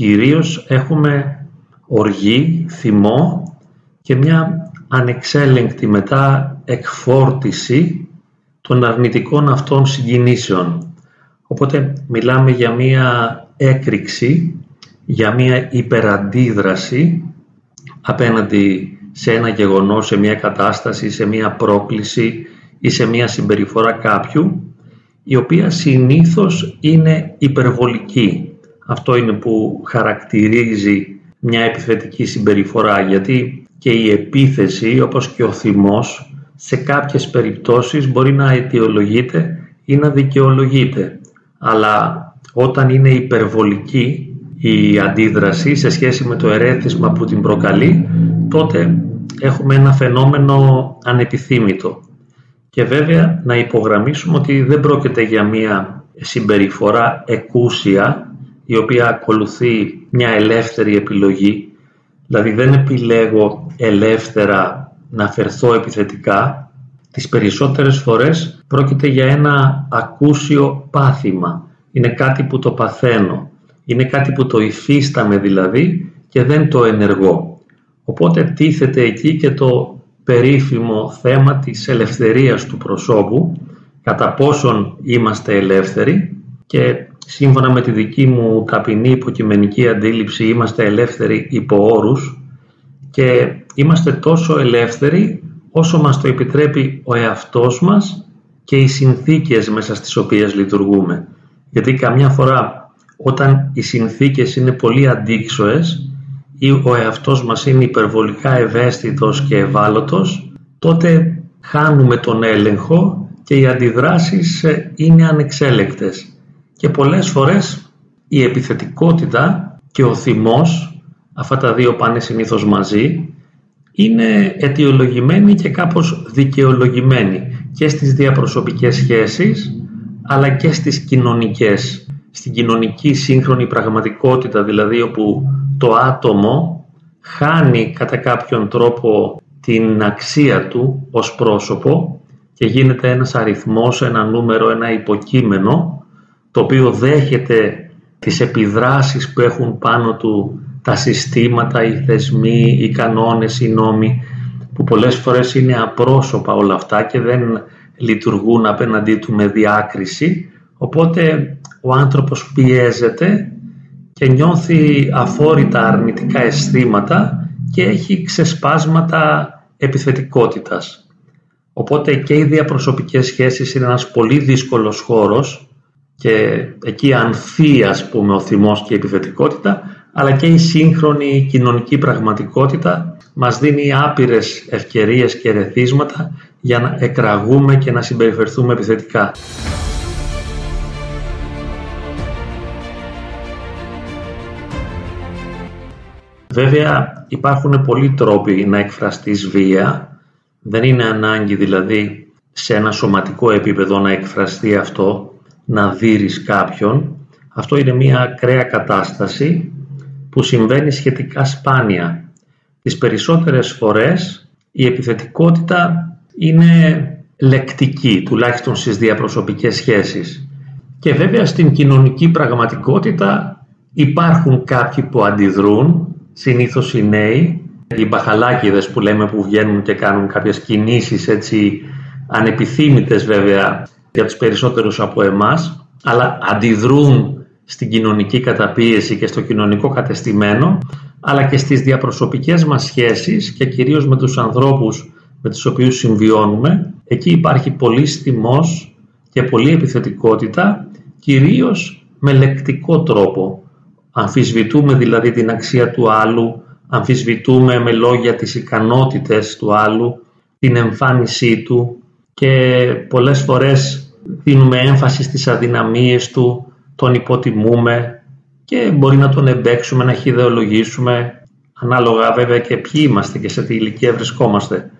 κυρίως έχουμε οργή, θυμό και μια ανεξέλεγκτη μετά εκφόρτιση των αρνητικών αυτών συγκινήσεων. Οπότε μιλάμε για μια έκρηξη, για μια υπεραντίδραση απέναντι σε ένα γεγονός, σε μια κατάσταση, σε μια πρόκληση ή σε μια συμπεριφορά κάποιου, η οποία συνήθως είναι υπερβολική. Αυτό είναι που χαρακτηρίζει μια επιθετική συμπεριφορά, γιατί και η επίθεση, όπως και ο θυμός, σε κάποιες περιπτώσεις μπορεί να αιτιολογείται ή να δικαιολογείται. Αλλά όταν είναι υπερβολική η αντίδραση σε σχέση με το ερέθισμα που την προκαλεί, τότε έχουμε ένα φαινόμενο ανεπιθύμητο. Και βέβαια να υπογραμμίσουμε ότι δεν πρόκειται για μια συμπεριφορά εκούσια η οποία ακολουθεί μια ελεύθερη επιλογή, δηλαδή δεν επιλέγω ελεύθερα να φερθώ επιθετικά, τις περισσότερες φορές πρόκειται για ένα ακούσιο πάθημα, είναι κάτι που το παθαίνω, είναι κάτι που το υφίσταμαι δηλαδή και δεν το ενεργώ. Οπότε τίθεται εκεί και το περίφημο θέμα της ελευθερίας του προσώπου, κατά πόσον είμαστε ελεύθεροι και σύμφωνα με τη δική μου ταπεινή υποκειμενική αντίληψη είμαστε ελεύθεροι υπό όρους και είμαστε τόσο ελεύθεροι όσο μας το επιτρέπει ο εαυτός μας και οι συνθήκες μέσα στις οποίες λειτουργούμε. Γιατί καμιά φορά όταν οι συνθήκες είναι πολύ αντίξωες ή ο εαυτός μας είναι υπερβολικά ευαίσθητος και ευάλωτος, τότε χάνουμε τον έλεγχο και οι αντιδράσεις ε, είναι ανεξέλεκτες. Και πολλές φορές η επιθετικότητα και ο θυμός, αυτά τα δύο πάνε συνήθως μαζί, είναι αιτιολογημένοι και κάπως δικαιολογημένοι και στις διαπροσωπικές σχέσεις αλλά και στις κοινωνικές. Στην κοινωνική σύγχρονη πραγματικότητα δηλαδή όπου το άτομο χάνει κατά κάποιον τρόπο την αξία του ως πρόσωπο και γίνεται ένας αριθμός, ένα νούμερο, ένα υποκείμενο το οποίο δέχεται τις επιδράσεις που έχουν πάνω του τα συστήματα, οι θεσμοί, οι κανόνες, οι νόμοι που πολλές φορές είναι απρόσωπα όλα αυτά και δεν λειτουργούν απέναντί του με διάκριση οπότε ο άνθρωπος πιέζεται και νιώθει αφόρητα αρνητικά αισθήματα και έχει ξεσπάσματα επιθετικότητας. Οπότε και οι διαπροσωπικές σχέσεις είναι ένας πολύ δύσκολος χώρος και εκεί ανθεί ας πούμε ο θυμός και η επιθετικότητα αλλά και η σύγχρονη κοινωνική πραγματικότητα μας δίνει άπειρες ευκαιρίες και ερεθίσματα για να εκραγούμε και να συμπεριφερθούμε επιθετικά. Βέβαια υπάρχουν πολλοί τρόποι να εκφραστείς βία. Δεν είναι ανάγκη δηλαδή σε ένα σωματικό επίπεδο να εκφραστεί αυτό, να δείρεις κάποιον. Αυτό είναι μια ακραία κατάσταση που συμβαίνει σχετικά σπάνια. Τις περισσότερες φορές η επιθετικότητα είναι λεκτική, τουλάχιστον στις διαπροσωπικές σχέσεις. Και βέβαια στην κοινωνική πραγματικότητα υπάρχουν κάποιοι που αντιδρούν, συνήθως οι νέοι, οι μπαχαλάκιδες που λέμε που βγαίνουν και κάνουν κάποιες κινήσεις έτσι ανεπιθύμητες βέβαια για τους περισσότερους από εμάς, αλλά αντιδρούν στην κοινωνική καταπίεση και στο κοινωνικό κατεστημένο, αλλά και στις διαπροσωπικές μας σχέσεις και κυρίως με τους ανθρώπους με τους οποίους συμβιώνουμε, εκεί υπάρχει πολύ στιμός και πολλή επιθετικότητα, κυρίως με λεκτικό τρόπο. Αμφισβητούμε δηλαδή την αξία του άλλου, αμφισβητούμε με λόγια τις ικανότητες του άλλου, την εμφάνισή του και πολλές φορές δίνουμε έμφαση στις αδυναμίες του, τον υποτιμούμε και μπορεί να τον εμπέξουμε, να χειδεολογήσουμε, ανάλογα βέβαια και ποιοι είμαστε και σε τι ηλικία βρισκόμαστε.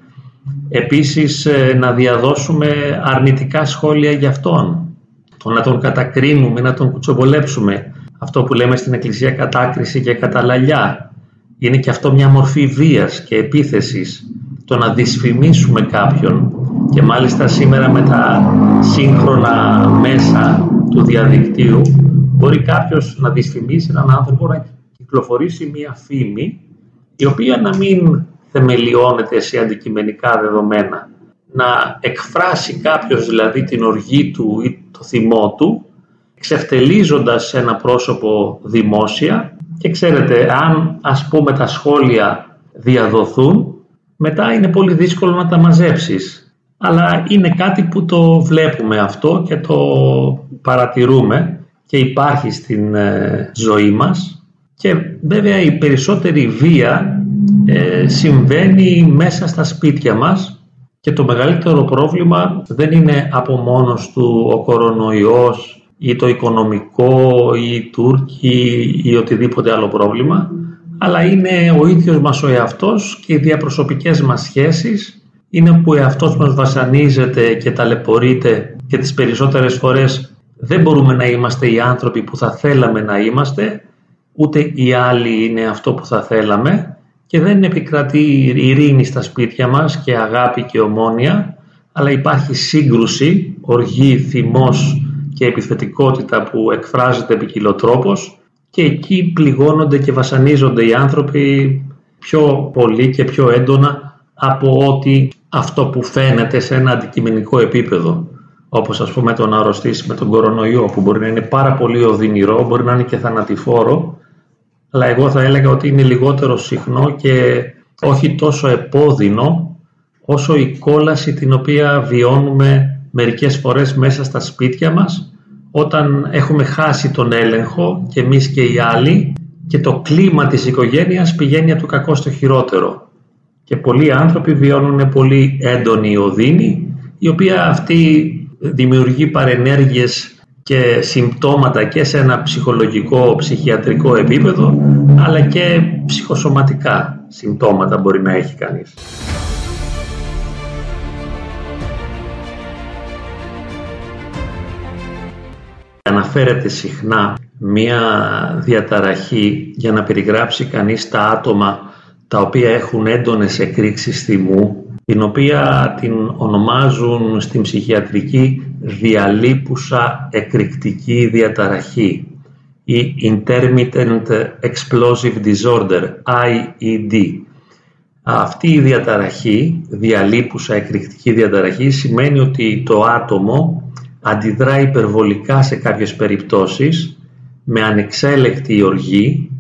Επίσης ε, να διαδώσουμε αρνητικά σχόλια για αυτόν, το να τον κατακρίνουμε, να τον κουτσομπολέψουμε. Αυτό που λέμε στην Εκκλησία κατάκριση και καταλαλιά. Είναι και αυτό μια μορφή βίας και επίθεσης. Το να δυσφημίσουμε κάποιον και μάλιστα σήμερα με τα σύγχρονα μέσα του διαδικτύου μπορεί κάποιος να δυσφημίσει έναν άνθρωπο κυκλοφορήσει μία φήμη η οποία να μην θεμελιώνεται σε αντικειμενικά δεδομένα. Να εκφράσει κάποιος δηλαδή την οργή του ή το θυμό του ξεφτελίζοντας ένα πρόσωπο δημόσια και ξέρετε αν ας πούμε τα σχόλια διαδοθούν μετά είναι πολύ δύσκολο να τα μαζέψεις. Αλλά είναι κάτι που το βλέπουμε αυτό και το παρατηρούμε και υπάρχει στην ε, ζωή μας. Και βέβαια η περισσότερη βία ε, συμβαίνει μέσα στα σπίτια μας και το μεγαλύτερο πρόβλημα δεν είναι από μόνος του ο κορονοϊός ή το οικονομικό ή οι Τούρκοι ή οτιδήποτε άλλο πρόβλημα αλλά είναι ο ίδιος μας ο εαυτός και οι διαπροσωπικές μας σχέσεις είναι που ο εαυτός μας βασανίζεται και ταλαιπωρείται και τις περισσότερες φορές δεν μπορούμε να είμαστε οι άνθρωποι που θα θέλαμε να είμαστε ούτε οι άλλοι είναι αυτό που θα θέλαμε και δεν επικρατεί ειρήνη στα σπίτια μας και αγάπη και ομόνια αλλά υπάρχει σύγκρουση, οργή, θυμός και επιθετικότητα που εκφράζεται επικοιλωτρόπως και εκεί πληγώνονται και βασανίζονται οι άνθρωποι πιο πολύ και πιο έντονα από ότι αυτό που φαίνεται σε ένα αντικειμενικό επίπεδο. Όπως ας πούμε το να αρρωστήσει με τον κορονοϊό που μπορεί να είναι πάρα πολύ οδυνηρό, μπορεί να είναι και θανατηφόρο αλλά εγώ θα έλεγα ότι είναι λιγότερο συχνό και όχι τόσο επώδυνο όσο η κόλαση την οποία βιώνουμε μερικές φορές μέσα στα σπίτια μας όταν έχουμε χάσει τον έλεγχο και εμείς και οι άλλοι και το κλίμα της οικογένειας πηγαίνει από το κακό στο χειρότερο. Και πολλοί άνθρωποι βιώνουν πολύ έντονη οδύνη, η οποία αυτή δημιουργεί παρενέργειες και συμπτώματα και σε ένα ψυχολογικό, ψυχιατρικό επίπεδο, αλλά και ψυχοσωματικά συμπτώματα μπορεί να έχει κανείς. Αναφέρεται συχνά μία διαταραχή για να περιγράψει κανείς τα άτομα τα οποία έχουν έντονες εκρήξεις θυμού, την οποία την ονομάζουν στην ψυχιατρική διαλείπουσα εκρηκτική διαταραχή ή Intermittent Explosive Disorder, IED. Αυτή η διαταραχή, διαλείπουσα εκρηκτική διαταραχή, σημαίνει ότι το άτομο αντιδρά υπερβολικά σε κάποιες περιπτώσεις με ανεξέλεκτη οργή,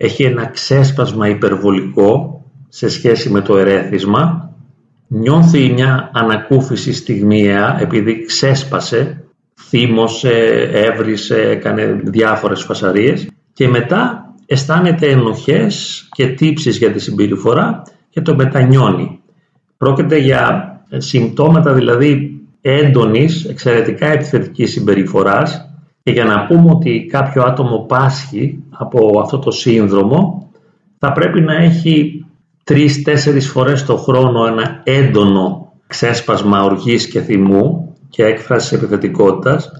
έχει ένα ξέσπασμα υπερβολικό σε σχέση με το ερέθισμα, νιώθει μια ανακούφιση στιγμιαία επειδή ξέσπασε, θύμωσε, έβρισε, έκανε διάφορες φασαρίες και μετά αισθάνεται ενοχές και τύψεις για τη συμπεριφορά και το μετανιώνει. Πρόκειται για συμπτώματα δηλαδή έντονης, εξαιρετικά επιθετικής συμπεριφοράς και για να πούμε ότι κάποιο άτομο πάσχει από αυτό το σύνδρομο θα πρέπει να έχει τρεις-τέσσερις φορές το χρόνο ένα έντονο ξέσπασμα οργής και θυμού και έκφρασης επιθετικότητας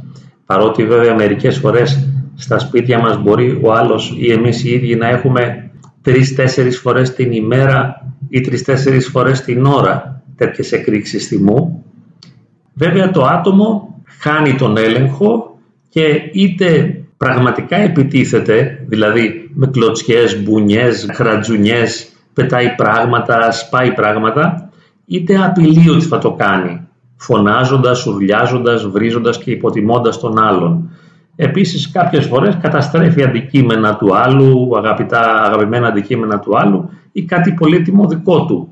παρότι βέβαια μερικές φορές στα σπίτια μας μπορεί ο άλλος ή εμείς οι ίδιοι να έχουμε τρεις-τέσσερις φορές την ημέρα ή τρεις-τέσσερις φορές την ώρα τέτοιες εκρήξεις θυμού. Βέβαια το άτομο χάνει τον έλεγχο και είτε πραγματικά επιτίθεται, δηλαδή με κλωτσιές, μπουνιές, χρατζουνιές, πετάει πράγματα, σπάει πράγματα, είτε απειλεί ότι θα το κάνει, φωνάζοντας, ουρλιάζοντας, βρίζοντας και υποτιμώντας τον άλλον. Επίσης κάποιες φορές καταστρέφει αντικείμενα του άλλου, αγαπητά, αγαπημένα αντικείμενα του άλλου ή κάτι πολύτιμο δικό του.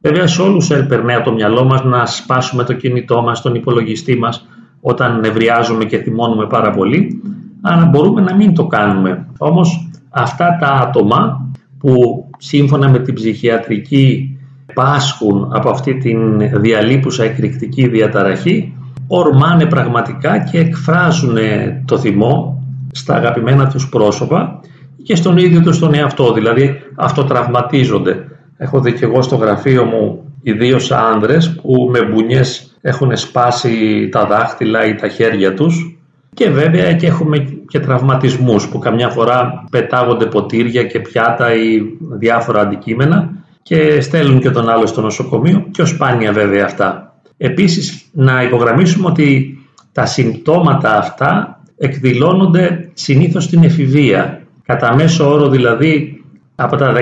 Βέβαια σε όλους περνάει το μυαλό μας να σπάσουμε το κινητό μας, τον υπολογιστή μας όταν νευριάζουμε και θυμώνουμε πάρα πολύ, αλλά μπορούμε να μην το κάνουμε. Όμως αυτά τα άτομα που σύμφωνα με την ψυχιατρική πάσχουν από αυτή την διαλείπουσα εκρηκτική διαταραχή, ορμάνε πραγματικά και εκφράζουν το θυμό στα αγαπημένα τους πρόσωπα και στον ίδιο τους τον εαυτό, δηλαδή αυτοτραυματίζονται. Έχω δει και εγώ στο γραφείο μου ιδίως άνδρες που με μπουνιές έχουν σπάσει τα δάχτυλα ή τα χέρια τους και βέβαια και έχουμε και τραυματισμούς που καμιά φορά πετάγονται ποτήρια και πιάτα ή διάφορα αντικείμενα και στέλνουν και τον άλλο στο νοσοκομείο, πιο σπάνια βέβαια αυτά. Επίσης να υπογραμμίσουμε ότι τα συμπτώματα αυτά εκδηλώνονται συνήθως στην εφηβεία κατά μέσο όρο δηλαδή από τα 13-14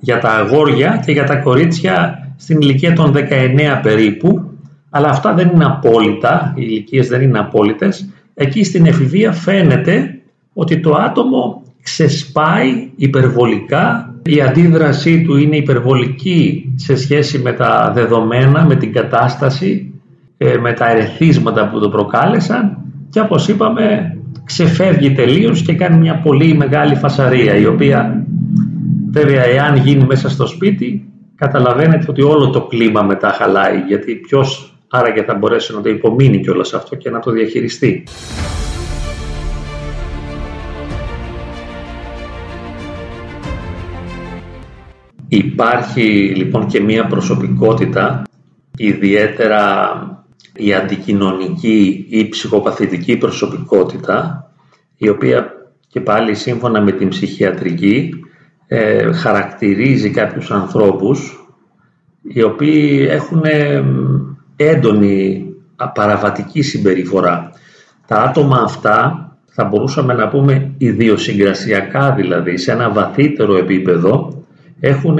για τα αγόρια και για τα κορίτσια στην ηλικία των 19 περίπου, αλλά αυτά δεν είναι απόλυτα, οι ηλικίες δεν είναι απόλυτες. Εκεί στην εφηβεία φαίνεται ότι το άτομο ξεσπάει υπερβολικά, η αντίδρασή του είναι υπερβολική σε σχέση με τα δεδομένα, με την κατάσταση, ε, με τα ερεθίσματα που το προκάλεσαν και όπως είπαμε ξεφεύγει τελείως και κάνει μια πολύ μεγάλη φασαρία η οποία βέβαια εάν γίνει μέσα στο σπίτι καταλαβαίνετε ότι όλο το κλίμα μετά χαλάει γιατί ποιος άραγε θα μπορέσει να το υπομείνει κιόλας αυτό και να το διαχειριστεί. Υπάρχει λοιπόν και μία προσωπικότητα, ιδιαίτερα η αντικοινωνική ή ψυχοπαθητική προσωπικότητα, η οποία και πάλι σύμφωνα με την ψυχιατρική ε, χαρακτηρίζει κάποιους ανθρώπους οι οποίοι έχουν έντονη παραβατική συμπεριφορά. Τα άτομα αυτά θα μπορούσαμε να πούμε ιδιοσυγκρασιακά δηλαδή σε ένα βαθύτερο επίπεδο έχουν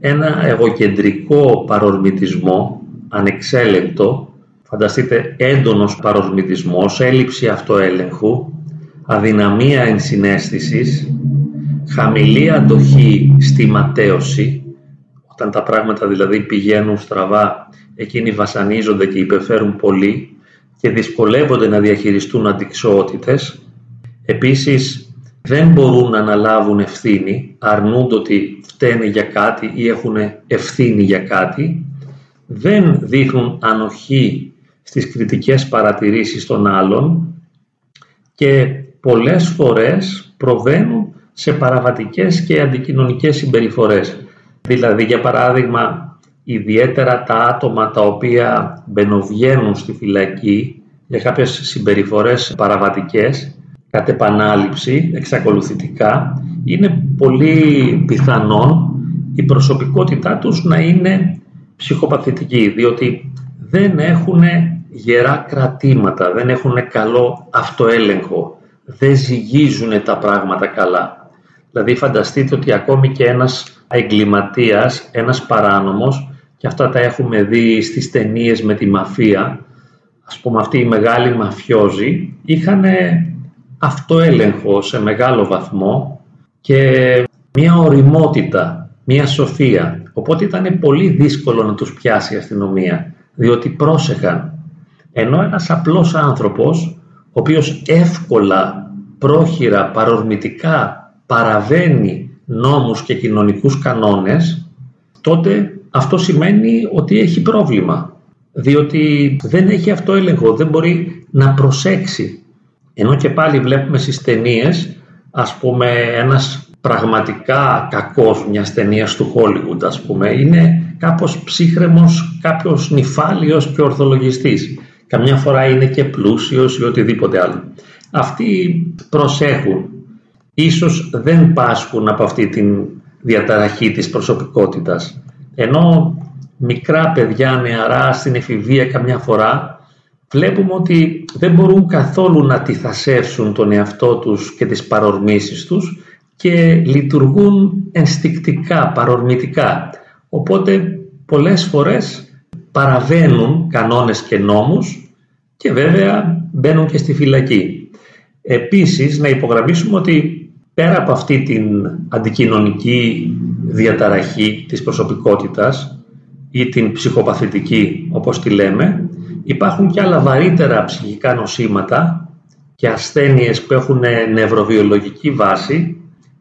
ένα εγωκεντρικό παρορμητισμό ανεξέλεγκτο, φανταστείτε έντονος παρορμητισμός, έλλειψη αυτοέλεγχου, αδυναμία ενσυναίσθησης, χαμηλή αντοχή στη ματέωση, όταν τα πράγματα δηλαδή πηγαίνουν στραβά, εκείνοι βασανίζονται και υπεφέρουν πολύ και δυσκολεύονται να διαχειριστούν αντικσοότητες. Επίσης, δεν μπορούν να αναλάβουν ευθύνη, αρνούνται ότι φταίνε για κάτι ή έχουν ευθύνη για κάτι, δεν δείχνουν ανοχή στις κριτικές παρατηρήσεις των άλλων και πολλές φορές προβαίνουν σε παραβατικές και αντικοινωνικές συμπεριφορές. Δηλαδή, για παράδειγμα, ιδιαίτερα τα άτομα τα οποία μπαινοβγαίνουν στη φυλακή για κάποιες συμπεριφορές παραβατικές κατ' επανάληψη, εξακολουθητικά, είναι πολύ πιθανόν η προσωπικότητά τους να είναι ψυχοπαθητική, διότι δεν έχουν γερά κρατήματα, δεν έχουν καλό αυτοέλεγχο, δεν ζυγίζουν τα πράγματα καλά. Δηλαδή φανταστείτε ότι ακόμη και ένας εγκληματίας, ένας παράνομος, και αυτά τα έχουμε δει στις ταινίες με τη μαφία, ας πούμε αυτοί οι μεγάλοι μαφιόζοι, είχαν αυτοέλεγχο σε μεγάλο βαθμό και μια οριμότητα, μια σοφία. Οπότε ήταν πολύ δύσκολο να τους πιάσει η αστυνομία, διότι πρόσεχαν. Ενώ ένας απλός άνθρωπος, ο οποίος εύκολα, πρόχειρα, παρορμητικά παραβαίνει νόμους και κοινωνικούς κανόνες, τότε αυτό σημαίνει ότι έχει πρόβλημα. Διότι δεν έχει αυτό έλεγχο, δεν μπορεί να προσέξει ενώ και πάλι βλέπουμε στις ταινίες, ας πούμε, ένας πραγματικά κακός μιας ταινίας του Hollywood, ας πούμε, είναι κάπως ψύχρεμος, κάποιος νυφάλιος και ορθολογιστής. Καμιά φορά είναι και πλούσιος ή οτιδήποτε άλλο. Αυτοί προσέχουν. Ίσως δεν πάσχουν από αυτή την διαταραχή της προσωπικότητας. Ενώ μικρά παιδιά, νεαρά, στην εφηβεία καμιά φορά βλέπουμε ότι δεν μπορούν καθόλου να τυθασεύσουν τον εαυτό τους και τις παρορμήσεις τους και λειτουργούν ενστικτικά, παρορμητικά. Οπότε πολλές φορές παραβαίνουν κανόνες και νόμους και βέβαια μπαίνουν και στη φυλακή. Επίσης να υπογραμμίσουμε ότι πέρα από αυτή την αντικοινωνική διαταραχή της προσωπικότητας ή την ψυχοπαθητική όπως τη λέμε, Υπάρχουν και άλλα βαρύτερα ψυχικά νοσήματα και ασθένειες που έχουν νευροβιολογική βάση,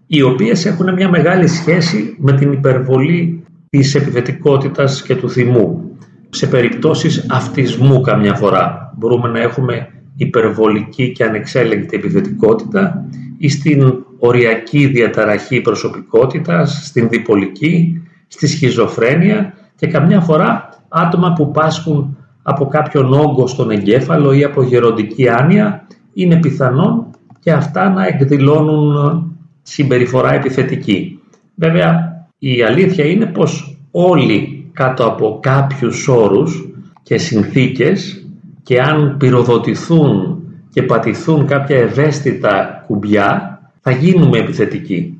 οι οποίες έχουν μια μεγάλη σχέση με την υπερβολή της επιθετικότητας και του θυμού. Σε περιπτώσεις αυτισμού καμιά φορά μπορούμε να έχουμε υπερβολική και ανεξέλεγκτη επιθετικότητα ή στην οριακή διαταραχή προσωπικότητας, στην διπολική, στη σχιζοφρένεια και καμιά φορά άτομα που πάσχουν από κάποιον όγκο στον εγκέφαλο ή από γεροντική άνοια, είναι πιθανόν και αυτά να εκδηλώνουν συμπεριφορά επιθετική. Βέβαια, η αλήθεια είναι πως όλοι κάτω από κάποιους όρους και συνθήκες και αν πυροδοτηθούν και πατηθούν κάποια ευαίσθητα κουμπιά, θα γίνουμε επιθετικοί.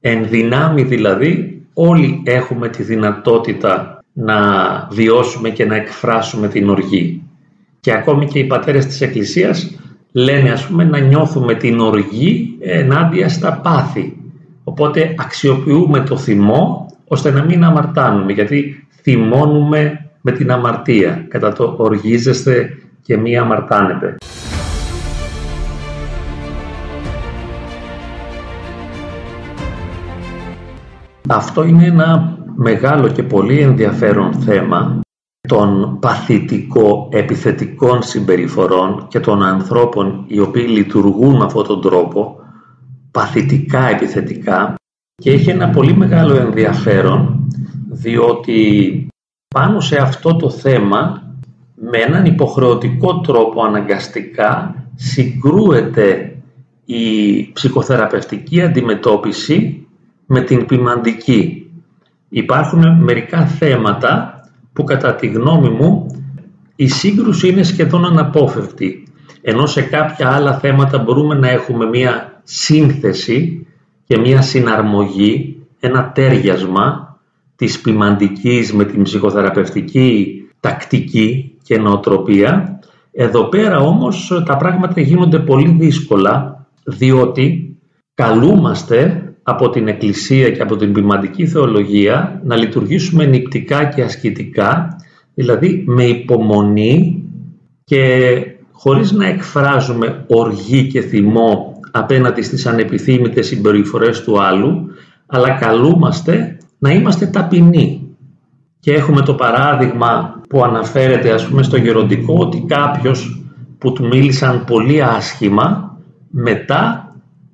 Εν δυνάμει δηλαδή όλοι έχουμε τη δυνατότητα να βιώσουμε και να εκφράσουμε την οργή. Και ακόμη και οι πατέρες της Εκκλησίας λένε ας πούμε να νιώθουμε την οργή ενάντια στα πάθη. Οπότε αξιοποιούμε το θυμό ώστε να μην αμαρτάνουμε γιατί θυμώνουμε με την αμαρτία. Κατά το οργίζεστε και μη αμαρτάνετε. Αυτό είναι ένα μεγάλο και πολύ ενδιαφέρον θέμα των παθητικό-επιθετικών συμπεριφορών και των ανθρώπων οι οποίοι λειτουργούν με αυτόν τον τρόπο παθητικά επιθετικά. Και έχει ένα πολύ μεγάλο ενδιαφέρον διότι πάνω σε αυτό το θέμα με έναν υποχρεωτικό τρόπο αναγκαστικά συγκρούεται η ψυχοθεραπευτική αντιμετώπιση με την ποιμαντική. Υπάρχουν μερικά θέματα που κατά τη γνώμη μου η σύγκρουση είναι σχεδόν αναπόφευκτη. Ενώ σε κάποια άλλα θέματα μπορούμε να έχουμε μία σύνθεση και μία συναρμογή, ένα τέριασμα της ποιμαντικής με την ψυχοθεραπευτική τακτική και νοοτροπία. Εδώ πέρα όμως τα πράγματα γίνονται πολύ δύσκολα διότι καλούμαστε από την Εκκλησία και από την ποιμαντική θεολογία να λειτουργήσουμε νηπτικά και ασκητικά, δηλαδή με υπομονή και χωρίς να εκφράζουμε οργή και θυμό απέναντι στις ανεπιθύμητες συμπεριφορές του άλλου, αλλά καλούμαστε να είμαστε ταπεινοί. Και έχουμε το παράδειγμα που αναφέρεται ας πούμε στο γεροντικό ότι κάποιος που του μίλησαν πολύ άσχημα μετά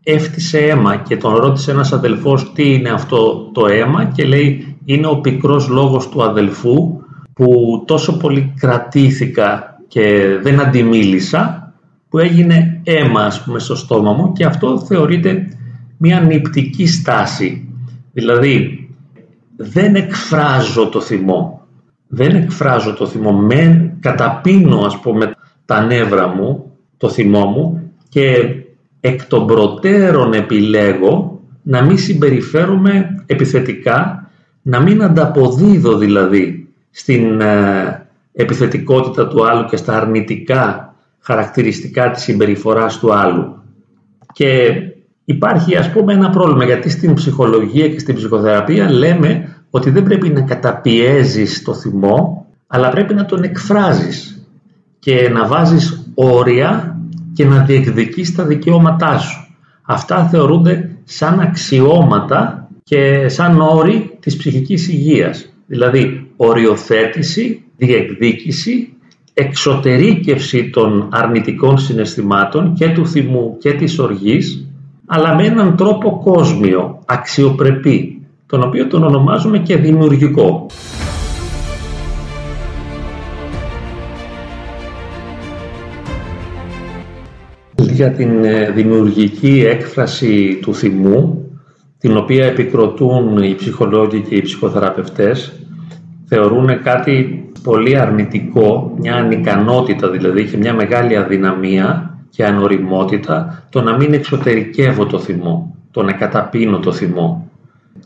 έφτισε αίμα και τον ρώτησε ένας αδελφός τι είναι αυτό το αίμα; και λέει είναι ο πικρός λόγος του αδελφού που τόσο πολύ κρατήθηκα και δεν αντιμίλησα που έγινε αίμα ας πούμε στο στόμα μου και αυτό θεωρείται μια νηπτική στάση. Δηλαδή δεν εκφράζω το θυμό, δεν εκφράζω το θυμό, με καταπίνω ας πούμε τα νεύρα μου, το θυμό μου και εκ των προτέρων επιλέγω να μην συμπεριφέρομαι επιθετικά, να μην ανταποδίδω δηλαδή στην ε, επιθετικότητα του άλλου και στα αρνητικά χαρακτηριστικά της συμπεριφοράς του άλλου. Και υπάρχει ας πούμε ένα πρόβλημα γιατί στην ψυχολογία και στην ψυχοθεραπεία λέμε ότι δεν πρέπει να καταπιέζεις το θυμό αλλά πρέπει να τον εκφράζεις και να βάζεις όρια και να διεκδικείς τα δικαιώματά σου. Αυτά θεωρούνται σαν αξιώματα και σαν όροι της ψυχικής υγείας. Δηλαδή οριοθέτηση, διεκδίκηση, εξωτερήκευση των αρνητικών συναισθημάτων και του θυμού και της οργής, αλλά με έναν τρόπο κόσμιο, αξιοπρεπή, τον οποίο τον ονομάζουμε και δημιουργικό. Για την ε, δημιουργική έκφραση του θυμού, την οποία επικροτούν οι ψυχολόγοι και οι ψυχοθεραπευτές, θεωρούν κάτι πολύ αρνητικό, μια ανικανότητα δηλαδή και μια μεγάλη αδυναμία και ανοριμότητα το να μην εξωτερικεύω το θυμό, το να καταπίνω το θυμό.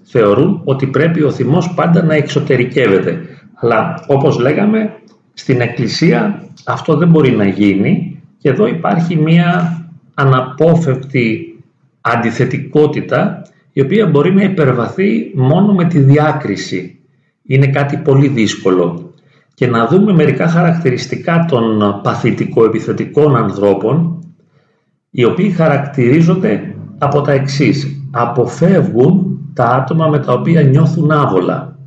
Θεωρούν ότι πρέπει ο θυμός πάντα να εξωτερικεύεται. Αλλά όπως λέγαμε, στην Εκκλησία αυτό δεν μπορεί να γίνει και εδώ υπάρχει μία αναπόφευκτη αντιθετικότητα η οποία μπορεί να υπερβαθεί μόνο με τη διάκριση. Είναι κάτι πολύ δύσκολο. Και να δούμε μερικά χαρακτηριστικά των παθητικο-επιθετικών ανθρώπων οι οποίοι χαρακτηρίζονται από τα εξής. Αποφεύγουν τα άτομα με τα οποία νιώθουν άβολα.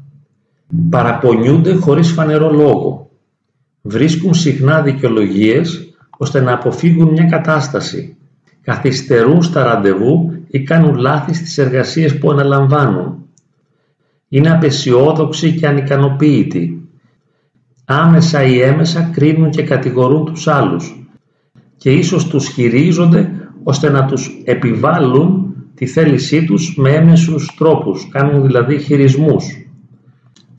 Παραπονιούνται χωρίς φανερό λόγο. Βρίσκουν συχνά δικαιολογίες ώστε να αποφύγουν μια κατάσταση. Καθυστερούν στα ραντεβού ή κάνουν λάθη στις εργασίες που αναλαμβάνουν. Είναι απεσιόδοξοι και ανικανοποίητοι. Άμεσα ή έμεσα κρίνουν και κατηγορούν τους άλλους και ίσως τους χειρίζονται ώστε να τους επιβάλλουν τη θέλησή τους με έμεσους τρόπους, κάνουν δηλαδή χειρισμούς.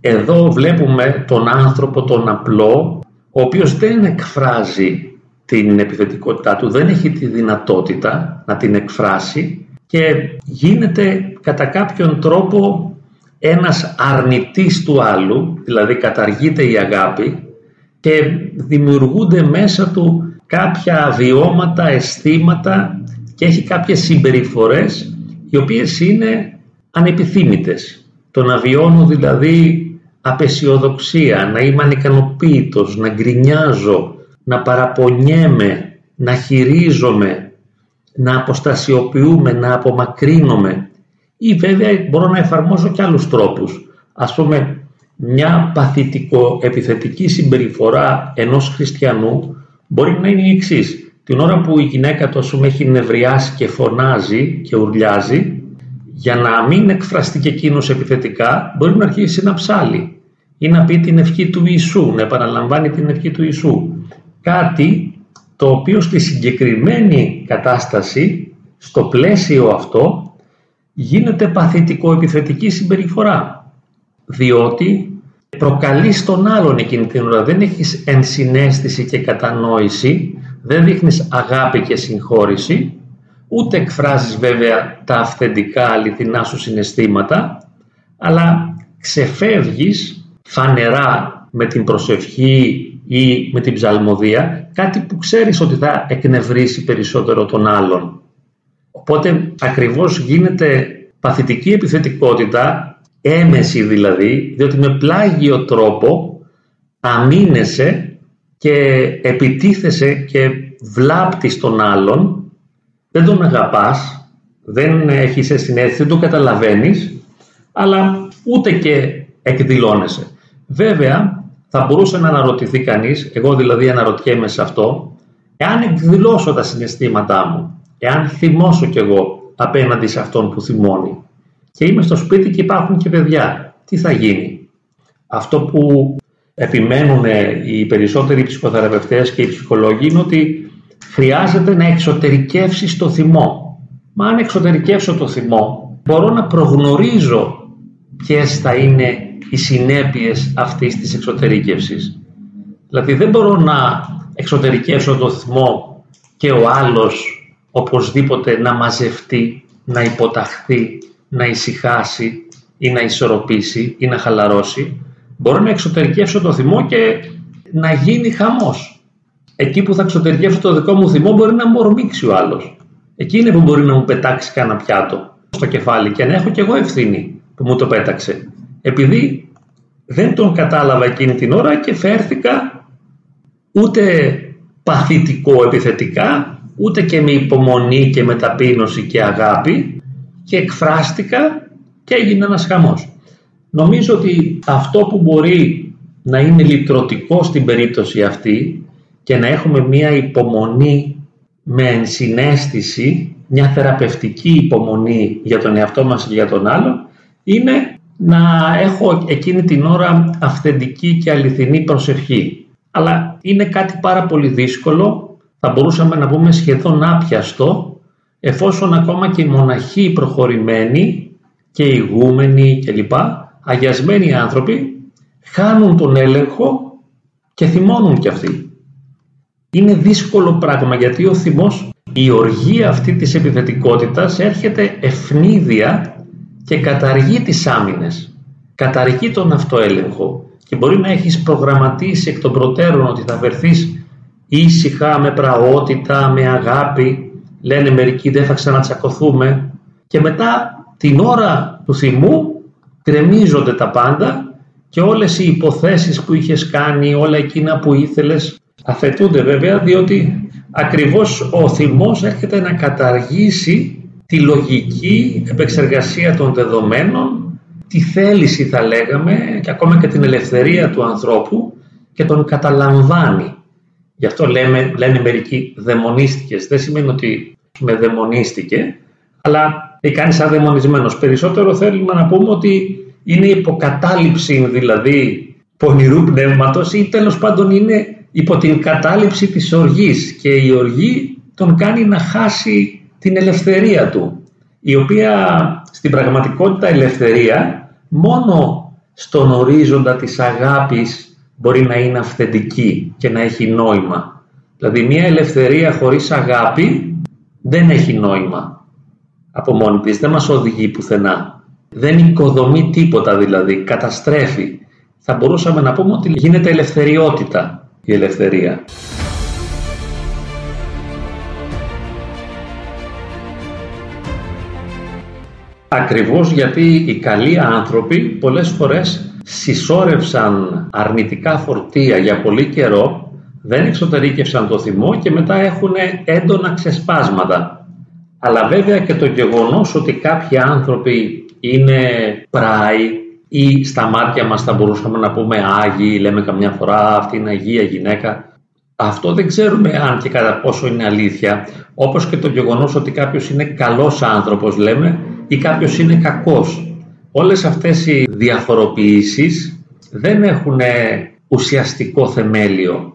Εδώ βλέπουμε τον άνθρωπο τον απλό, ο οποίος δεν εκφράζει την επιθετικότητά του, δεν έχει τη δυνατότητα να την εκφράσει και γίνεται κατά κάποιον τρόπο ένας αρνητής του άλλου, δηλαδή καταργείται η αγάπη και δημιουργούνται μέσα του κάποια βιώματα, αισθήματα και έχει κάποιες συμπεριφορές οι οποίες είναι ανεπιθύμητες. Το να βιώνω δηλαδή απεσιοδοξία, να είμαι ανικανοποίητος, να γκρινιάζω, να παραπονιέμαι, να χειρίζομαι, να αποστασιοποιούμε, να απομακρύνομαι ή βέβαια μπορώ να εφαρμόσω και άλλους τρόπους. Ας πούμε, μια παθητικο-επιθετική συμπεριφορά ενός χριστιανού μπορεί να είναι η εξής. Την ώρα που η γυναίκα του με έχει νευριάσει και φωνάζει και ουρλιάζει, για να μην εκφραστεί και εκείνος επιθετικά, μπορεί να αρχίσει να ψάλει ή να πει την ευχή του Ιησού, να επαναλαμβάνει την ευχή του Ιησού. Κάτι το οποίο στη συγκεκριμένη κατάσταση, στο πλαίσιο αυτό, γίνεται παθητικό-επιθετική συμπεριφορά. Διότι προκαλεί τον άλλον εκείνη την ώρα. Δεν έχεις ενσυναίσθηση και κατανόηση, δεν δείχνεις αγάπη και συγχώρηση, ούτε εκφράζεις βέβαια τα αυθεντικά αληθινά σου συναισθήματα, αλλά ξεφεύγεις φανερά με την προσευχή ή με την ψαλμοδία, κάτι που ξέρεις ότι θα εκνευρίσει περισσότερο τον άλλον. Οπότε ακριβώς γίνεται παθητική επιθετικότητα, έμεση δηλαδή, διότι με πλάγιο τρόπο αμήνεσαι και επιτίθεσαι και βλάπτεις τον άλλον, δεν τον αγαπάς, δεν έχεις συνέστηση, δεν το καταλαβαίνεις, αλλά ούτε και εκδηλώνεσαι. Βέβαια, θα μπορούσε να αναρωτηθεί κανείς, εγώ δηλαδή αναρωτιέμαι σε αυτό, εάν εκδηλώσω τα συναισθήματά μου, εάν θυμώσω κι εγώ απέναντι σε αυτόν που θυμώνει και είμαι στο σπίτι και υπάρχουν και παιδιά, τι θα γίνει; Αυτό που επιμένουν οι περισσότεροι ψυχοθεραπευτές και οι ψυχολόγοι είναι ότι χρειάζεται να εξωτερικεύσεις το θυμό. Μα αν εξωτερικεύσω το θυμό, μπορώ να προγνωρίζω ποιες θα είναι οι συνέπειες αυτής της εξωτερικεύσης. Δηλαδή δεν μπορώ να εξωτερικεύσω το θυμό και ο άλλος οπωσδήποτε να μαζευτεί, να υποταχθεί, να ησυχάσει ή να ισορροπήσει ή να χαλαρώσει. Μπορώ να εξωτερικεύσω το θυμό και να γίνει χαμός. Εκεί που θα εξωτερικεύσω το δικό μου θυμό μπορεί να μου ορμήξει ο άλλος. Εκεί είναι που μπορεί να μου πετάξει κανένα πιάτο στο κεφάλι και να έχω κι εγώ ευθύνη που μου το πέταξε. Επειδή δεν τον κατάλαβα εκείνη την ώρα και φέρθηκα ούτε παθητικό επιθετικά, ούτε και με υπομονή και με ταπείνωση και αγάπη και εκφράστηκα και έγινε ένας χαμός. Νομίζω ότι αυτό που μπορεί να είναι λυτρωτικό στην περίπτωση αυτή και να έχουμε μία υπομονή με ενσυναίσθηση, μια θεραπευτική υπομονή για τον εαυτό μας και για τον άλλο, είναι να έχω εκείνη την ώρα αυθεντική και αληθινή προσευχή. Αλλά είναι κάτι πάρα πολύ δύσκολο, θα μπορούσαμε να πούμε σχεδόν άπιαστο, εφόσον ακόμα και οι μοναχοί προχωρημένοι και οι ηγούμενοι κλπ, αγιασμένοι άνθρωποι, χάνουν τον έλεγχο και θυμώνουν κι αυτοί. Είναι δύσκολο πράγμα γιατί ο θυμός, η οργή αυτή της επιθετικότητας έρχεται ευνίδια και καταργεί τις άμυνες, καταργεί τον αυτοέλεγχο. Και μπορεί να έχεις προγραμματίσει εκ των προτέρων ότι θα βρεθείς ήσυχα, με πραότητα, με αγάπη, λένε μερικοί δεν θα ξανατσακωθούμε και μετά την ώρα του θυμού κρεμίζονται τα πάντα και όλες οι υποθέσεις που είχες κάνει, όλα εκείνα που ήθελες αφαιτούνται βέβαια διότι ακριβώς ο θυμός έρχεται να καταργήσει τη λογική επεξεργασία των δεδομένων, τη θέληση θα λέγαμε και ακόμα και την ελευθερία του ανθρώπου και τον καταλαμβάνει. Γι' αυτό λέμε, λένε μερικοί δαιμονίστηκες. Δεν σημαίνει ότι με δαιμονίστηκε, αλλά κάνει σαν δαιμονισμένος. Περισσότερο θέλουμε να πούμε ότι είναι υποκατάληψη δηλαδή πονηρού πνεύματος ή τέλος πάντων είναι υπό την κατάληψη της οργής και η οργή τον κάνει να χάσει την ελευθερία του, η οποία στην πραγματικότητα ελευθερία μόνο στον ορίζοντα της αγάπης μπορεί να είναι αυθεντική και να έχει νόημα. Δηλαδή μια ελευθερία χωρίς αγάπη δεν έχει νόημα. από μόνη της, δεν μας οδηγεί πουθενά. Δεν οικοδομεί τίποτα δηλαδή, καταστρέφει. Θα μπορούσαμε να πούμε ότι γίνεται ελευθεριότητα η ελευθερία. Ακριβώς γιατί οι καλοί άνθρωποι πολλές φορές συσσόρευσαν αρνητικά φορτία για πολύ καιρό, δεν εξωτερήκευσαν το θυμό και μετά έχουν έντονα ξεσπάσματα. Αλλά βέβαια και το γεγονός ότι κάποιοι άνθρωποι είναι πράοι ή στα μάτια μας θα μπορούσαμε να πούμε Άγιοι, λέμε καμιά φορά αυτή είναι Αγία γυναίκα. Αυτό δεν ξέρουμε αν και κατά πόσο είναι αλήθεια, όπως και το γεγονός ότι κάποιος είναι καλός άνθρωπος λέμε ή κάποιος είναι κακός. Όλες αυτές οι διαφοροποιήσεις δεν έχουν ουσιαστικό θεμέλιο.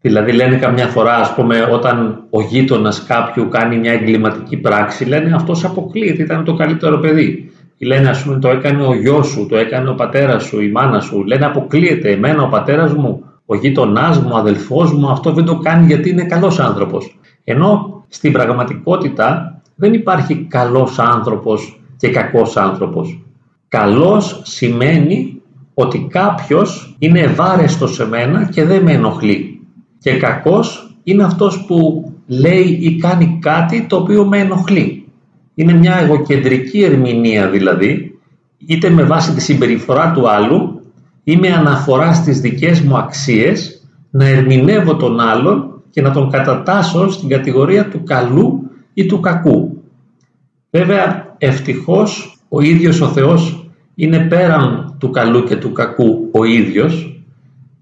Δηλαδή λένε καμιά φορά, ας πούμε, όταν ο γείτονας κάποιου κάνει μια εγκληματική πράξη, λένε αυτός αποκλείεται, ήταν το καλύτερο παιδί. Ή λένε, ας πούμε, το έκανε ο γιος σου, το έκανε ο πατέρας σου, η μάνα σου. Λένε αποκλείεται, εμένα ο πατέρας μου, ο γείτονάς μου, ο αδελφός μου, αυτό δεν το κάνει γιατί είναι καλός άνθρωπος. Ενώ στην πραγματικότητα δεν υπάρχει καλός άνθρωπος και κακός άνθρωπος. Καλός σημαίνει ότι κάποιος είναι ευάρεστος σε μένα και δεν με ενοχλεί. Και κακός είναι αυτός που λέει ή κάνει κάτι το οποίο με ενοχλεί. Είναι μια εγωκεντρική ερμηνεία δηλαδή, είτε με βάση τη συμπεριφορά του άλλου ή με αναφορά στις δικές μου αξίες, να ερμηνεύω τον άλλον και να τον κατατάσω στην κατηγορία του καλού ή του κακού. Βέβαια, ευτυχώς ο ίδιος ο Θεός είναι πέραν του καλού και του κακού ο ίδιος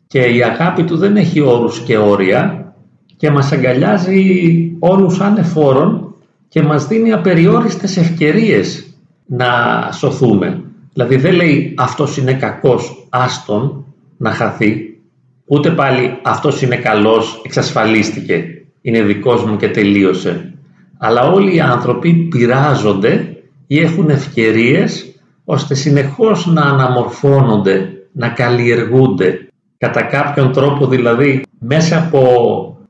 και η αγάπη του δεν έχει όρους και όρια και μας αγκαλιάζει όλους ανεφόρων και μας δίνει απεριόριστες ευκαιρίες να σωθούμε. Δηλαδή δεν λέει αυτός είναι κακός, άστον να χαθεί, ούτε πάλι αυτός είναι καλός, εξασφαλίστηκε, είναι δικός μου και τελείωσε αλλά όλοι οι άνθρωποι πειράζονται ή έχουν ευκαιρίες ώστε συνεχώς να αναμορφώνονται, να καλλιεργούνται. Κατά κάποιον τρόπο δηλαδή μέσα από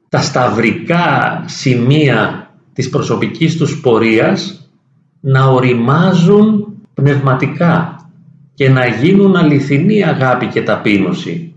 τα σταυρικά σημεία της προσωπικής τους πορείας να οριμάζουν πνευματικά και να γίνουν αληθινή αγάπη και ταπείνωση.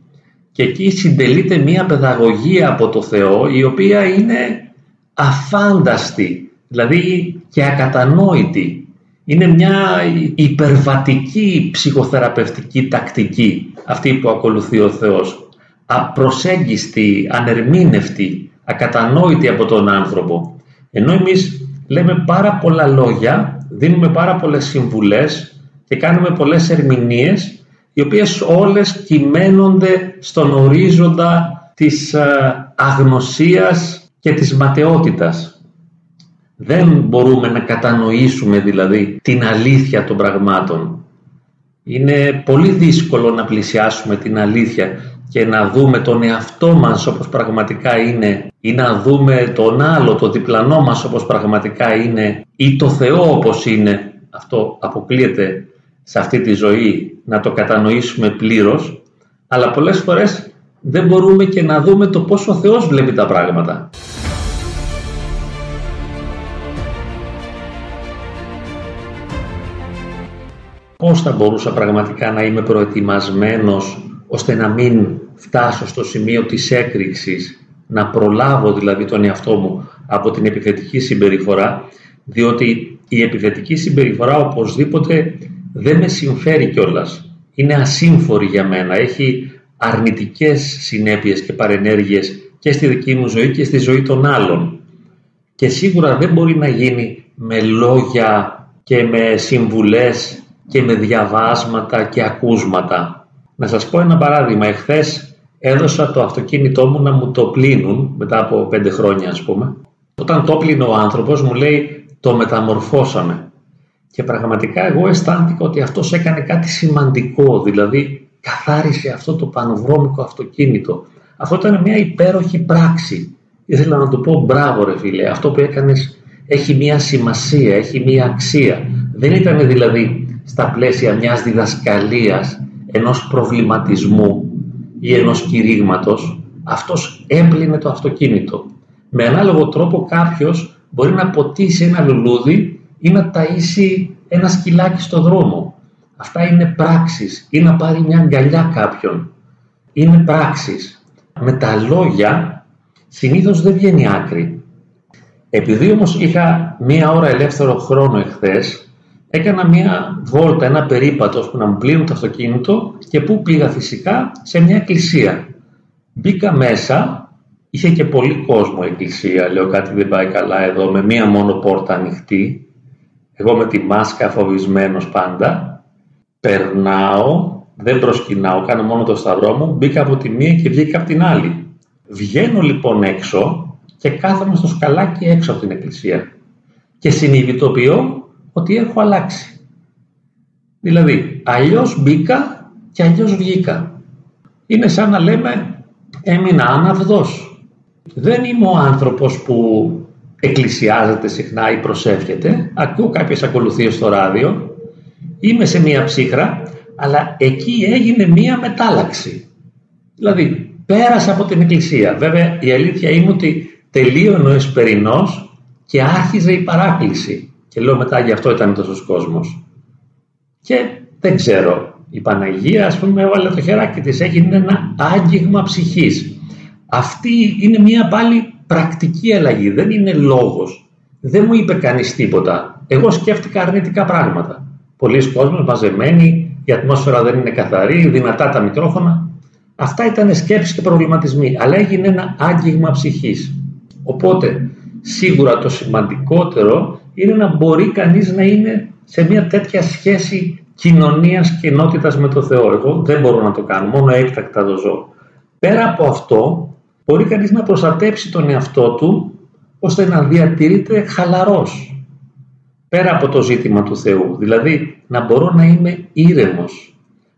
Και εκεί συντελείται μία παιδαγωγία από το Θεό η οποία είναι αφάνταστη, δηλαδή και ακατανόητη. Είναι μια υπερβατική ψυχοθεραπευτική τακτική αυτή που ακολουθεί ο Θεός. Απροσέγγιστη, ανερμήνευτη, ακατανόητη από τον άνθρωπο. Ενώ εμείς λέμε πάρα πολλά λόγια, δίνουμε πάρα πολλές συμβουλές και κάνουμε πολλές ερμηνείες οι οποίες όλες κυμαίνονται στον ορίζοντα της ε, αγνωσίας και της ματαιότητας. Δεν μπορούμε να κατανοήσουμε δηλαδή την αλήθεια των πραγμάτων. Είναι πολύ δύσκολο να πλησιάσουμε την αλήθεια και να δούμε τον εαυτό μας όπως πραγματικά είναι ή να δούμε τον άλλο, το διπλανό μας όπως πραγματικά είναι ή το Θεό όπως είναι. Αυτό αποκλείεται σε αυτή τη ζωή να το κατανοήσουμε πλήρως, αλλά πολλές φορές δεν μπορούμε και να δούμε το πώς ο Θεός βλέπει τα πράγματα. Πώς θα μπορούσα πραγματικά να είμαι προετοιμασμένος ώστε να μην φτάσω στο σημείο της έκρηξης, να προλάβω δηλαδή τον εαυτό μου από την επιθετική συμπεριφορά, διότι η επιθετική συμπεριφορά οπωσδήποτε δεν με συμφέρει κιόλας. Είναι ασύμφορη για μένα, έχει αρνητικές συνέπειες και παρενέργειες και στη δική μου ζωή και στη ζωή των άλλων. Και σίγουρα δεν μπορεί να γίνει με λόγια και με συμβουλές και με διαβάσματα και ακούσματα. Να σας πω ένα παράδειγμα. Εχθές έδωσα το αυτοκίνητό μου να μου το πλύνουν μετά από πέντε χρόνια ας πούμε. Όταν το πλύνει ο άνθρωπος μου λέει το μεταμορφώσαμε. Και πραγματικά εγώ αισθάνθηκα ότι αυτός έκανε κάτι σημαντικό, δηλαδή καθάρισε αυτό το πανοβρώμικο αυτοκίνητο. Αυτό ήταν μια υπέροχη πράξη. Ήθελα να του πω μπράβο ρε φίλε, αυτό που έκανες έχει μια σημασία, έχει μια αξία. Δεν ήταν δηλαδή στα πλαίσια μιας διδασκαλίας, ενός προβληματισμού ή ενός κηρύγματος, αυτός έπλυνε το αυτοκίνητο. Με ανάλογο τρόπο κάποιος μπορεί να ποτίσει ένα λουλούδι ή να ταΐσει ένα σκυλάκι στο δρόμο. Αυτά είναι πράξεις ή να πάρει μια αγκαλιά κάποιον. Είναι πράξεις. Με τα λόγια συνήθως δεν βγαίνει άκρη. Επειδή όμως είχα μία ώρα ελεύθερο χρόνο εχθές, έκανα μία βόλτα, ένα περίπατο ώστε να μου πλύνουν το αυτοκίνητο και πού πήγα φυσικά σε μια εκκλησία. Μπήκα μέσα, είχε και πολύ κόσμο η εκκλησία, λέω κάτι δεν πάει καλά εδώ, με μία μόνο πόρτα ανοιχτή, εγώ με τη μάσκα φοβισμένος πάντα, περνάω, δεν προσκυνάω, κάνω μόνο το σταυρό μου, μπήκα από τη μία και βγήκα από την άλλη. Βγαίνω λοιπόν έξω και κάθομαι στο σκαλάκι έξω από την εκκλησία και συνειδητοποιώ ότι έχω αλλάξει. Δηλαδή, αλλιώς μπήκα και αλλιώς βγήκα. Είναι σαν να λέμε έμεινα άναυδος. Δεν είμαι ο άνθρωπος που εκκλησιάζεται συχνά ή προσεύχεται. Ακούω κάποιες ακολουθίες στο ράδιο. Είμαι σε μία ψύχρα, αλλά εκεί έγινε μία μετάλλαξη. Δηλαδή, πέρασα από την εκκλησία. Βέβαια, η αλήθεια είναι ότι τελείωνε ο Εσπερινός και άρχιζε η παράκληση. Και λέω μετά γι' αυτό ήταν τόσος κόσμος. Και δεν ξέρω, η Παναγία ας πούμε έβαλε το χεράκι της, έγινε ένα άγγιγμα ψυχής. Αυτή είναι μια πάλι πρακτική αλλαγή, δεν είναι λόγος. Δεν μου είπε κανείς τίποτα. Εγώ σκέφτηκα αρνητικά πράγματα. Πολλοί κόσμοι μαζεμένοι, η ατμόσφαιρα δεν είναι καθαρή, δυνατά τα μικρόφωνα. Αυτά ήταν σκέψεις και προβληματισμοί, αλλά έγινε ένα άγγιγμα ψυχής. Οπότε, σίγουρα το σημαντικότερο είναι να μπορεί κανείς να είναι σε μια τέτοια σχέση κοινωνίας και ενότητας με το Θεό. Εγώ δεν μπορώ να το κάνω, μόνο έκτακτα το ζω. Πέρα από αυτό, μπορεί κανείς να προστατέψει τον εαυτό του, ώστε να διατηρείται χαλαρός. Πέρα από το ζήτημα του Θεού, δηλαδή να μπορώ να είμαι ήρεμος.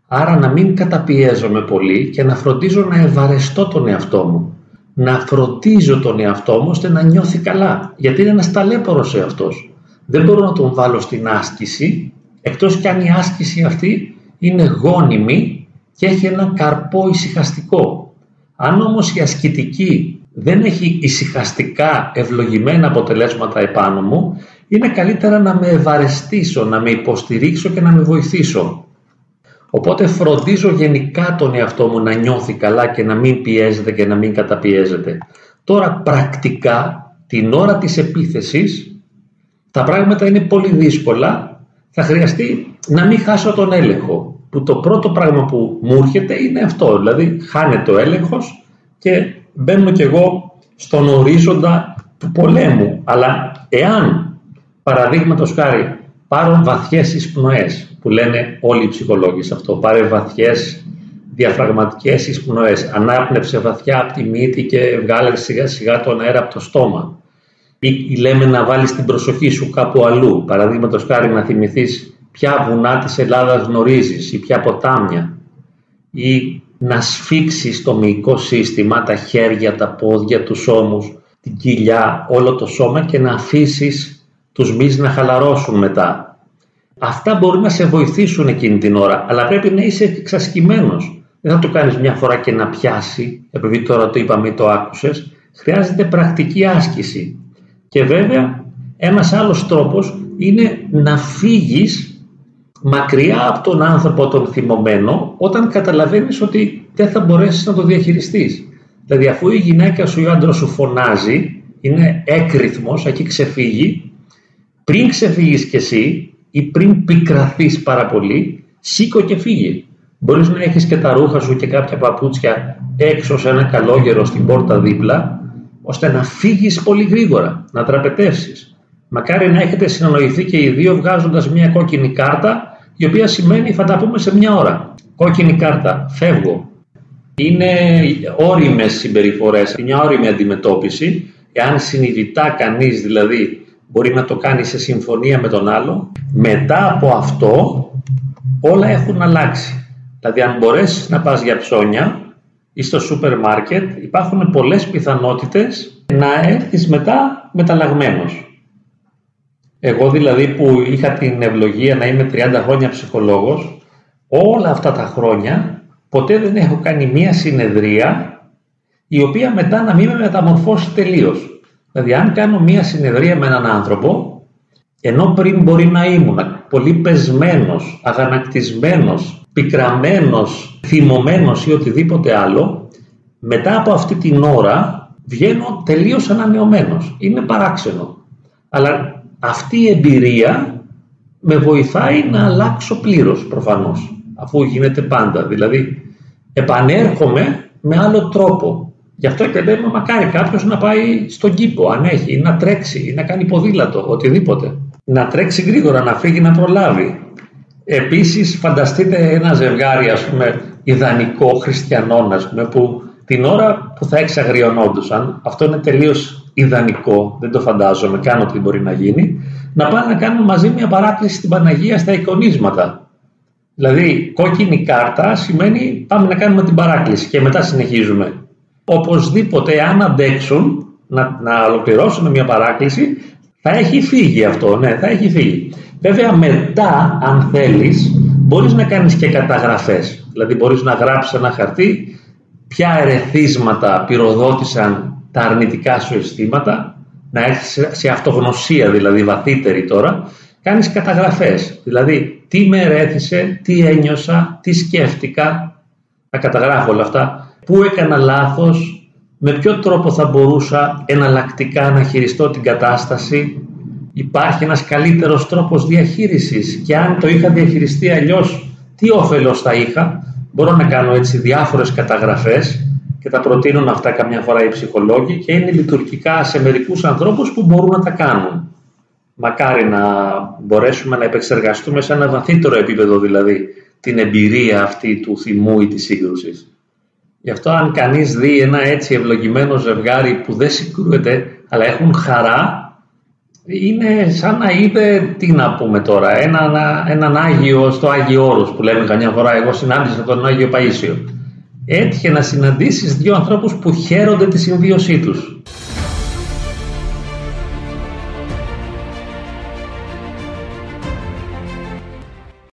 Άρα να μην καταπιέζομαι πολύ και να φροντίζω να ευαρεστώ τον εαυτό μου να φροντίζω τον εαυτό μου ώστε να νιώθει καλά. Γιατί είναι ένας ταλέπορος εαυτός. Δεν μπορώ να τον βάλω στην άσκηση, εκτός κι αν η άσκηση αυτή είναι γόνιμη και έχει ένα καρπό ησυχαστικό. Αν όμως η ασκητική δεν έχει ησυχαστικά ευλογημένα αποτελέσματα επάνω μου, είναι καλύτερα να με ευαρεστήσω, να με υποστηρίξω και να με βοηθήσω. Οπότε φροντίζω γενικά τον εαυτό μου να νιώθει καλά και να μην πιέζεται και να μην καταπιέζεται. Τώρα πρακτικά την ώρα της επίθεσης τα πράγματα είναι πολύ δύσκολα. Θα χρειαστεί να μην χάσω τον έλεγχο. Που το πρώτο πράγμα που μου έρχεται είναι αυτό. Δηλαδή χάνεται ο έλεγχος και μπαίνω κι εγώ στον ορίζοντα του πολέμου. Αλλά εάν παραδείγματος χάρη πάρω βαθιές εισπνοές που λένε όλοι οι ψυχολόγοι σε αυτό. Πάρε βαθιές διαφραγματικές εισπνοές. Ανάπνευσε βαθιά από τη μύτη και βγάλε σιγά σιγά τον αέρα από το στόμα. Ή λέμε να βάλεις την προσοχή σου κάπου αλλού. Παραδείγματος χάρη να θυμηθείς ποια βουνά της Ελλάδας γνωρίζεις ή ποια ποτάμια. Ή να σφίξεις το μυϊκό σύστημα, τα χέρια, τα πόδια, τους ώμους, την κοιλιά, όλο το σώμα και να αφήσεις τους μυς να χαλαρώσουν μετά. Αυτά μπορεί να σε βοηθήσουν εκείνη την ώρα, αλλά πρέπει να είσαι εξασκημένος. Δεν θα το κάνεις μια φορά και να πιάσει, επειδή τώρα το είπαμε ή το άκουσες. Χρειάζεται πρακτική άσκηση. Και βέβαια, ένας άλλος τρόπος είναι να φύγεις μακριά από τον άνθρωπο τον θυμωμένο όταν καταλαβαίνεις ότι δεν θα μπορέσεις να το διαχειριστείς. Δηλαδή αφού η γυναίκα σου ή ο άντρας σου φωνάζει, είναι έκρηθμος, έχει ξεφύγει, πριν ξεφύγεις κι εσύ ή πριν πικραθείς πάρα πολύ, σήκω και φύγε. Μπορείς να έχεις και τα ρούχα σου και κάποια παπούτσια έξω σε ένα καλόγερο στην πόρτα δίπλα, ώστε να φύγεις πολύ γρήγορα, να τραπετεύσεις. Μακάρι να έχετε συνεννοηθεί και οι δύο βγάζοντας μια κόκκινη κάρτα, η οποία σημαίνει θα τα πούμε σε μια ώρα. Κόκκινη κάρτα, φεύγω. Είναι όριμες συμπεριφορές, μια όριμη αντιμετώπιση, εάν συνειδητά κανείς δηλαδή μπορεί να το κάνει σε συμφωνία με τον άλλο. Μετά από αυτό όλα έχουν αλλάξει. Δηλαδή αν μπορέσεις να πας για ψώνια ή στο σούπερ μάρκετ υπάρχουν πολλές πιθανότητες να έρθεις μετά μεταλλαγμένος. Εγώ δηλαδή που είχα την ευλογία να είμαι 30 χρόνια ψυχολόγος, όλα αυτά τα χρόνια ποτέ δεν έχω κάνει μία συνεδρία η οποία μετά να μην με μεταμορφώσει τελείως. Δηλαδή, αν κάνω μία συνεδρία με έναν άνθρωπο, Ενώ πριν μπορεί να ήμουν πολύ πεσμένος, αγανακτισμένος, πικραμένος, θυμωμένος ή οτιδήποτε άλλο, μετά από αυτή την ώρα βγαίνω τελείως ανανεωμένος. Είναι παράξενο. Αλλά αυτή η εμπειρία με βοηθάει να αλλάξω πλήρως προφανώς, αφού γίνεται πάντα. Δηλαδή, επανέρχομαι με άλλο τρόπο. Γι' αυτό και λέμε μακάρι κάποιος να πάει στον κήπο, αν έχει, ή να τρέξει, ή να κάνει ποδήλατο, οτιδήποτε. Να τρέξει γρήγορα, να φύγει να προλάβει. Επίσης, φανταστείτε ένα ζευγάρι, ας πούμε, ιδανικό χριστιανών, ας πούμε, που την ώρα που θα εξαγριωνόντουσαν, αυτό είναι τελείως ιδανικό, δεν το φαντάζομαι καν ότι μπορεί να γίνει, να πάνε να κάνουν μαζί μια παράκληση στην Παναγία στα εικονίσματα. Δηλαδή, κόκκινη κάρτα σημαίνει πάμε να κάνουμε την παράκληση και μετά συνεχίζουμε. Οπωσδήποτε, αν αντέξουν να, να ολοκληρώσουν μια παράκληση, θα έχει φύγει αυτό, ναι, θα έχει φύγει. Βέβαια, μετά, αν θέλεις, μπορείς να κάνεις και καταγραφές. Δηλαδή, μπορείς να γράψεις ένα χαρτί ποια ερεθίσματα πυροδότησαν τα αρνητικά σου αισθήματα, να έρθεις σε αυτογνωσία δηλαδή βαθύτερη τώρα, κάνεις καταγραφές. Δηλαδή, τι με ερέθησε, τι ένιωσα, τι σκέφτηκα, να καταγράφω όλα αυτά, πού έκανα λάθος, με ποιο τρόπο θα μπορούσα εναλλακτικά να χειριστώ την κατάσταση, υπάρχει ένας καλύτερος τρόπος διαχείρισης και αν το είχα διαχειριστεί αλλιώς, τι όφελος θα είχα. Μπορώ να κάνω έτσι διάφορες καταγραφές και τα προτείνουν αυτά καμιά φορά οι ψυχολόγοι και είναι λειτουργικά σε μερικούς ανθρώπους που μπορούν να τα κάνουν. Μακάρι να μπορέσουμε να επεξεργαστούμε σε ένα βαθύτερο επίπεδο δηλαδή την εμπειρία αυτή του θυμού ή της σύγκρουσης. Γι' αυτό αν κανείς δει ένα έτσι ευλογημένο ζευγάρι που δεν συγκρούεται αλλά έχουν χαρά είναι σαν να είδε, τι να πούμε τώρα, έναν, έναν Άγιο στο Άγιο Όρος που λέμε καμιά φορά, εγώ συνάντησα τον Άγιο Παΐσιο. Έτυχε να συναντήσεις δύο ανθρώπους που χαίρονται τη συμβίωσή τους.